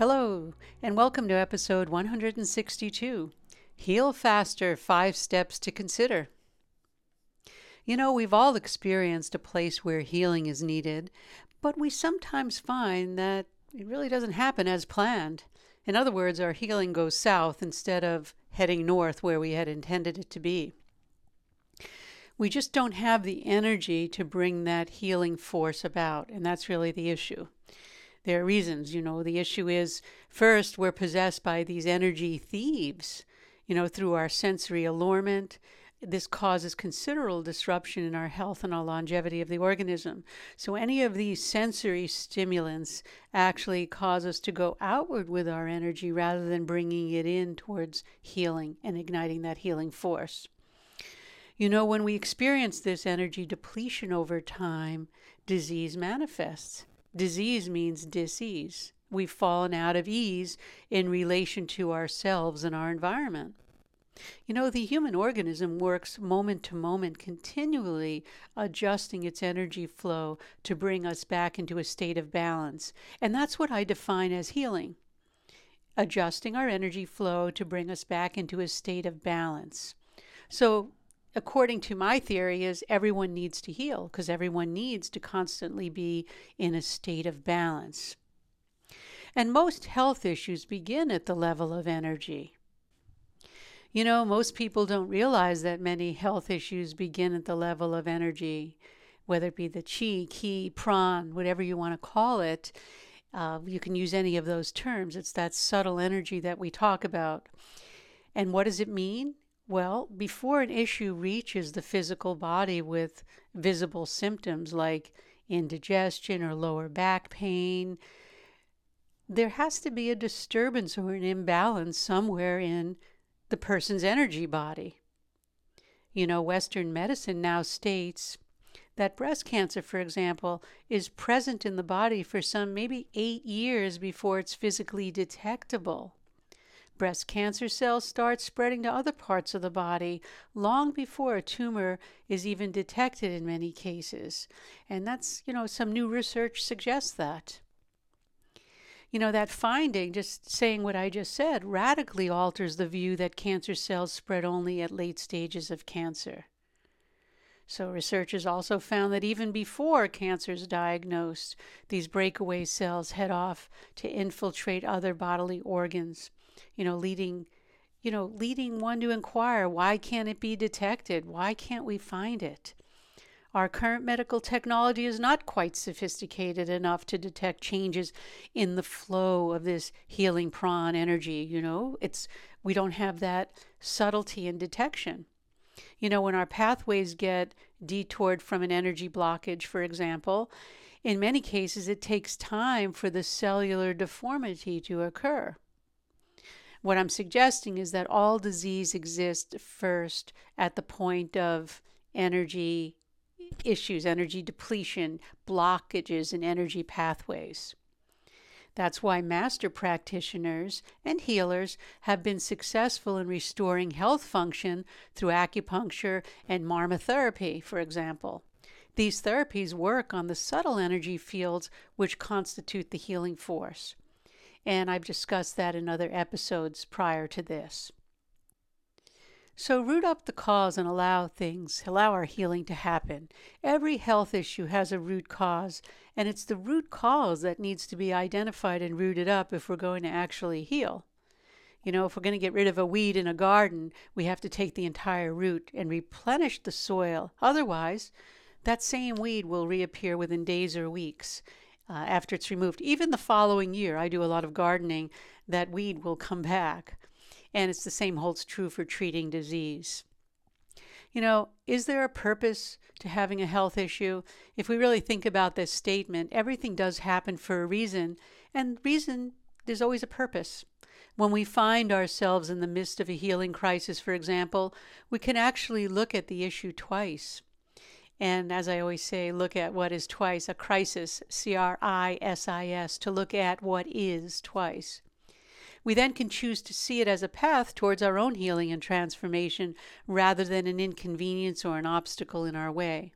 Hello, and welcome to episode 162 Heal Faster Five Steps to Consider. You know, we've all experienced a place where healing is needed, but we sometimes find that it really doesn't happen as planned. In other words, our healing goes south instead of heading north where we had intended it to be. We just don't have the energy to bring that healing force about, and that's really the issue. There are reasons, you know. The issue is first, we're possessed by these energy thieves, you know, through our sensory allurement. This causes considerable disruption in our health and our longevity of the organism. So, any of these sensory stimulants actually cause us to go outward with our energy rather than bringing it in towards healing and igniting that healing force. You know, when we experience this energy depletion over time, disease manifests. Disease means disease. We've fallen out of ease in relation to ourselves and our environment. You know, the human organism works moment to moment, continually adjusting its energy flow to bring us back into a state of balance. And that's what I define as healing adjusting our energy flow to bring us back into a state of balance. So, according to my theory is everyone needs to heal because everyone needs to constantly be in a state of balance. And most health issues begin at the level of energy. You know, most people don't realize that many health issues begin at the level of energy, whether it be the chi, ki, pran, whatever you want to call it. Uh, you can use any of those terms. It's that subtle energy that we talk about. And what does it mean? Well, before an issue reaches the physical body with visible symptoms like indigestion or lower back pain, there has to be a disturbance or an imbalance somewhere in the person's energy body. You know, Western medicine now states that breast cancer, for example, is present in the body for some maybe eight years before it's physically detectable breast cancer cells start spreading to other parts of the body long before a tumor is even detected in many cases. And that's, you know, some new research suggests that. You know, that finding, just saying what I just said, radically alters the view that cancer cells spread only at late stages of cancer. So, researchers also found that even before cancer is diagnosed, these breakaway cells head off to infiltrate other bodily organs you know, leading you know, leading one to inquire why can't it be detected? Why can't we find it? Our current medical technology is not quite sophisticated enough to detect changes in the flow of this healing pran energy, you know? It's we don't have that subtlety in detection. You know, when our pathways get detoured from an energy blockage, for example, in many cases it takes time for the cellular deformity to occur. What I'm suggesting is that all disease exists first at the point of energy issues, energy depletion, blockages in energy pathways. That's why master practitioners and healers have been successful in restoring health function through acupuncture and marma therapy, for example. These therapies work on the subtle energy fields which constitute the healing force and I've discussed that in other episodes prior to this. So, root up the cause and allow things, allow our healing to happen. Every health issue has a root cause, and it's the root cause that needs to be identified and rooted up if we're going to actually heal. You know, if we're going to get rid of a weed in a garden, we have to take the entire root and replenish the soil. Otherwise, that same weed will reappear within days or weeks uh, after it's removed. Even the following year, I do a lot of gardening, that weed will come back. And it's the same holds true for treating disease. You know, is there a purpose to having a health issue? If we really think about this statement, everything does happen for a reason, and reason, there's always a purpose. When we find ourselves in the midst of a healing crisis, for example, we can actually look at the issue twice. And as I always say, look at what is twice a crisis, C R I S I S, to look at what is twice. We then can choose to see it as a path towards our own healing and transformation rather than an inconvenience or an obstacle in our way.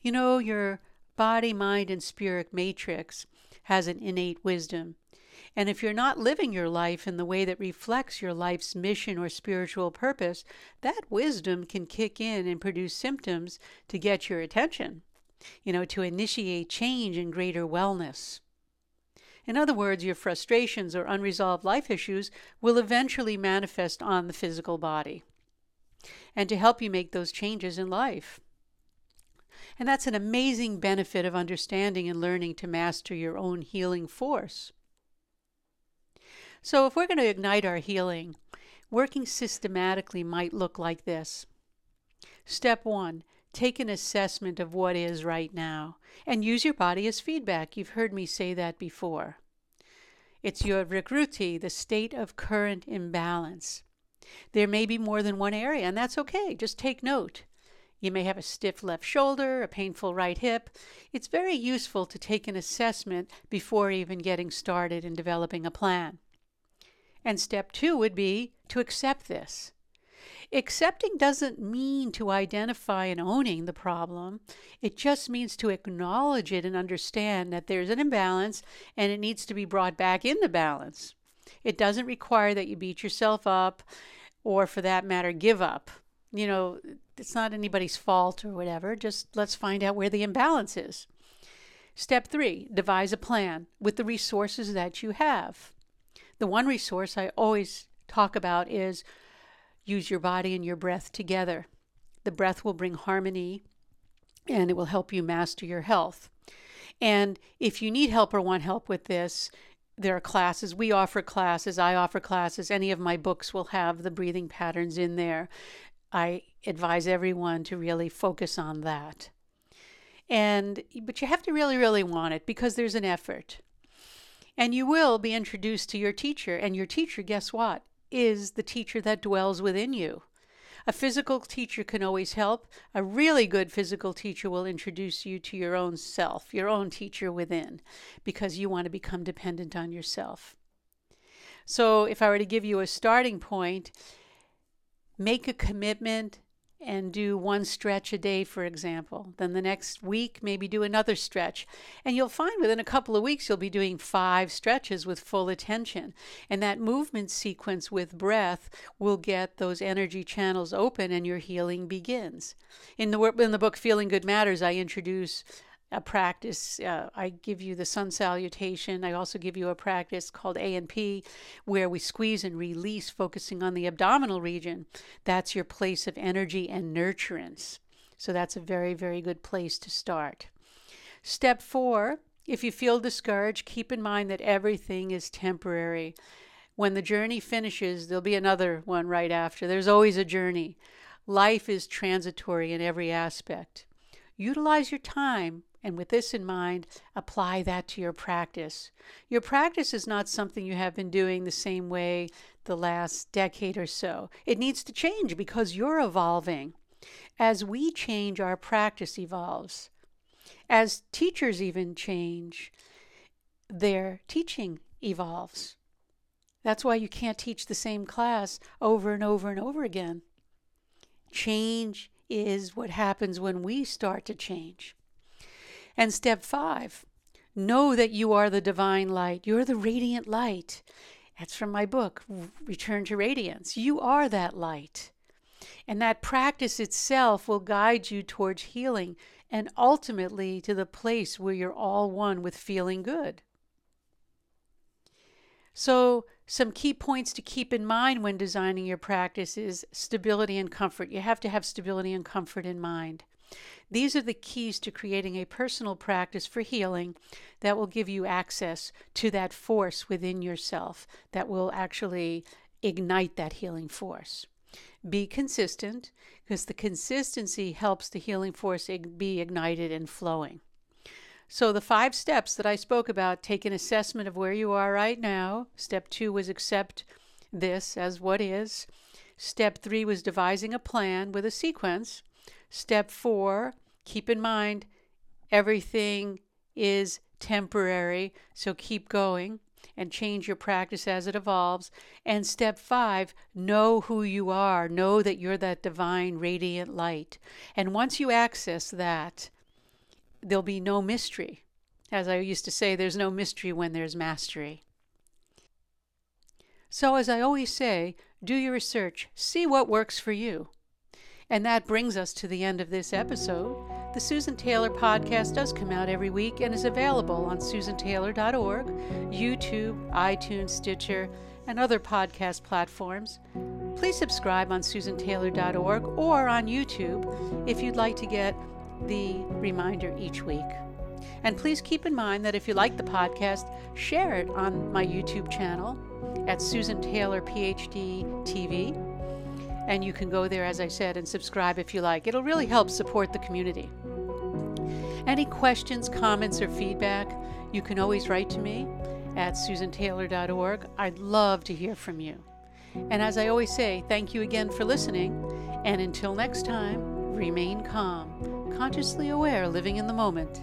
You know, your body, mind, and spirit matrix has an innate wisdom. And if you're not living your life in the way that reflects your life's mission or spiritual purpose, that wisdom can kick in and produce symptoms to get your attention, you know, to initiate change and greater wellness. In other words, your frustrations or unresolved life issues will eventually manifest on the physical body and to help you make those changes in life. And that's an amazing benefit of understanding and learning to master your own healing force. So, if we're going to ignite our healing, working systematically might look like this. Step one take an assessment of what is right now and use your body as feedback. You've heard me say that before. It's your vikruti, the state of current imbalance. There may be more than one area, and that's okay. Just take note. You may have a stiff left shoulder, a painful right hip. It's very useful to take an assessment before even getting started in developing a plan. And step two would be to accept this. Accepting doesn't mean to identify and owning the problem. It just means to acknowledge it and understand that there's an imbalance and it needs to be brought back into balance. It doesn't require that you beat yourself up or, for that matter, give up. You know, it's not anybody's fault or whatever. Just let's find out where the imbalance is. Step three devise a plan with the resources that you have. The one resource I always talk about is use your body and your breath together. The breath will bring harmony and it will help you master your health. And if you need help or want help with this, there are classes. We offer classes. I offer classes. Any of my books will have the breathing patterns in there. I advise everyone to really focus on that. And but you have to really really want it because there's an effort. And you will be introduced to your teacher. And your teacher, guess what? Is the teacher that dwells within you. A physical teacher can always help. A really good physical teacher will introduce you to your own self, your own teacher within, because you want to become dependent on yourself. So, if I were to give you a starting point, make a commitment and do one stretch a day, for example. Then the next week, maybe do another stretch. And you'll find within a couple of weeks, you'll be doing five stretches with full attention. And that movement sequence with breath will get those energy channels open and your healing begins. In the, in the book Feeling Good Matters, I introduce a practice. Uh, I give you the sun salutation. I also give you a practice called A and P, where we squeeze and release, focusing on the abdominal region. That's your place of energy and nurturance. So that's a very, very good place to start. Step four if you feel discouraged, keep in mind that everything is temporary. When the journey finishes, there'll be another one right after. There's always a journey. Life is transitory in every aspect. Utilize your time and with this in mind, apply that to your practice. Your practice is not something you have been doing the same way the last decade or so. It needs to change because you're evolving. As we change, our practice evolves. As teachers even change, their teaching evolves. That's why you can't teach the same class over and over and over again. Change is what happens when we start to change. And step five, know that you are the divine light. You're the radiant light. That's from my book, Return to Radiance. You are that light. And that practice itself will guide you towards healing and ultimately to the place where you're all one with feeling good. So, some key points to keep in mind when designing your practice is stability and comfort. You have to have stability and comfort in mind. These are the keys to creating a personal practice for healing that will give you access to that force within yourself that will actually ignite that healing force. Be consistent because the consistency helps the healing force be ignited and flowing. So, the five steps that I spoke about take an assessment of where you are right now. Step two was accept this as what is. Step three was devising a plan with a sequence. Step four, keep in mind everything is temporary, so keep going and change your practice as it evolves. And step five, know who you are. Know that you're that divine, radiant light. And once you access that, there'll be no mystery. As I used to say, there's no mystery when there's mastery. So, as I always say, do your research, see what works for you. And that brings us to the end of this episode. The Susan Taylor podcast does come out every week and is available on susantaylor.org, YouTube, iTunes, Stitcher, and other podcast platforms. Please subscribe on susantaylor.org or on YouTube if you'd like to get the reminder each week. And please keep in mind that if you like the podcast, share it on my YouTube channel at Susan Taylor PhD TV. And you can go there, as I said, and subscribe if you like. It'll really help support the community. Any questions, comments, or feedback, you can always write to me at susantaylor.org. I'd love to hear from you. And as I always say, thank you again for listening. And until next time, remain calm consciously aware, living in the moment.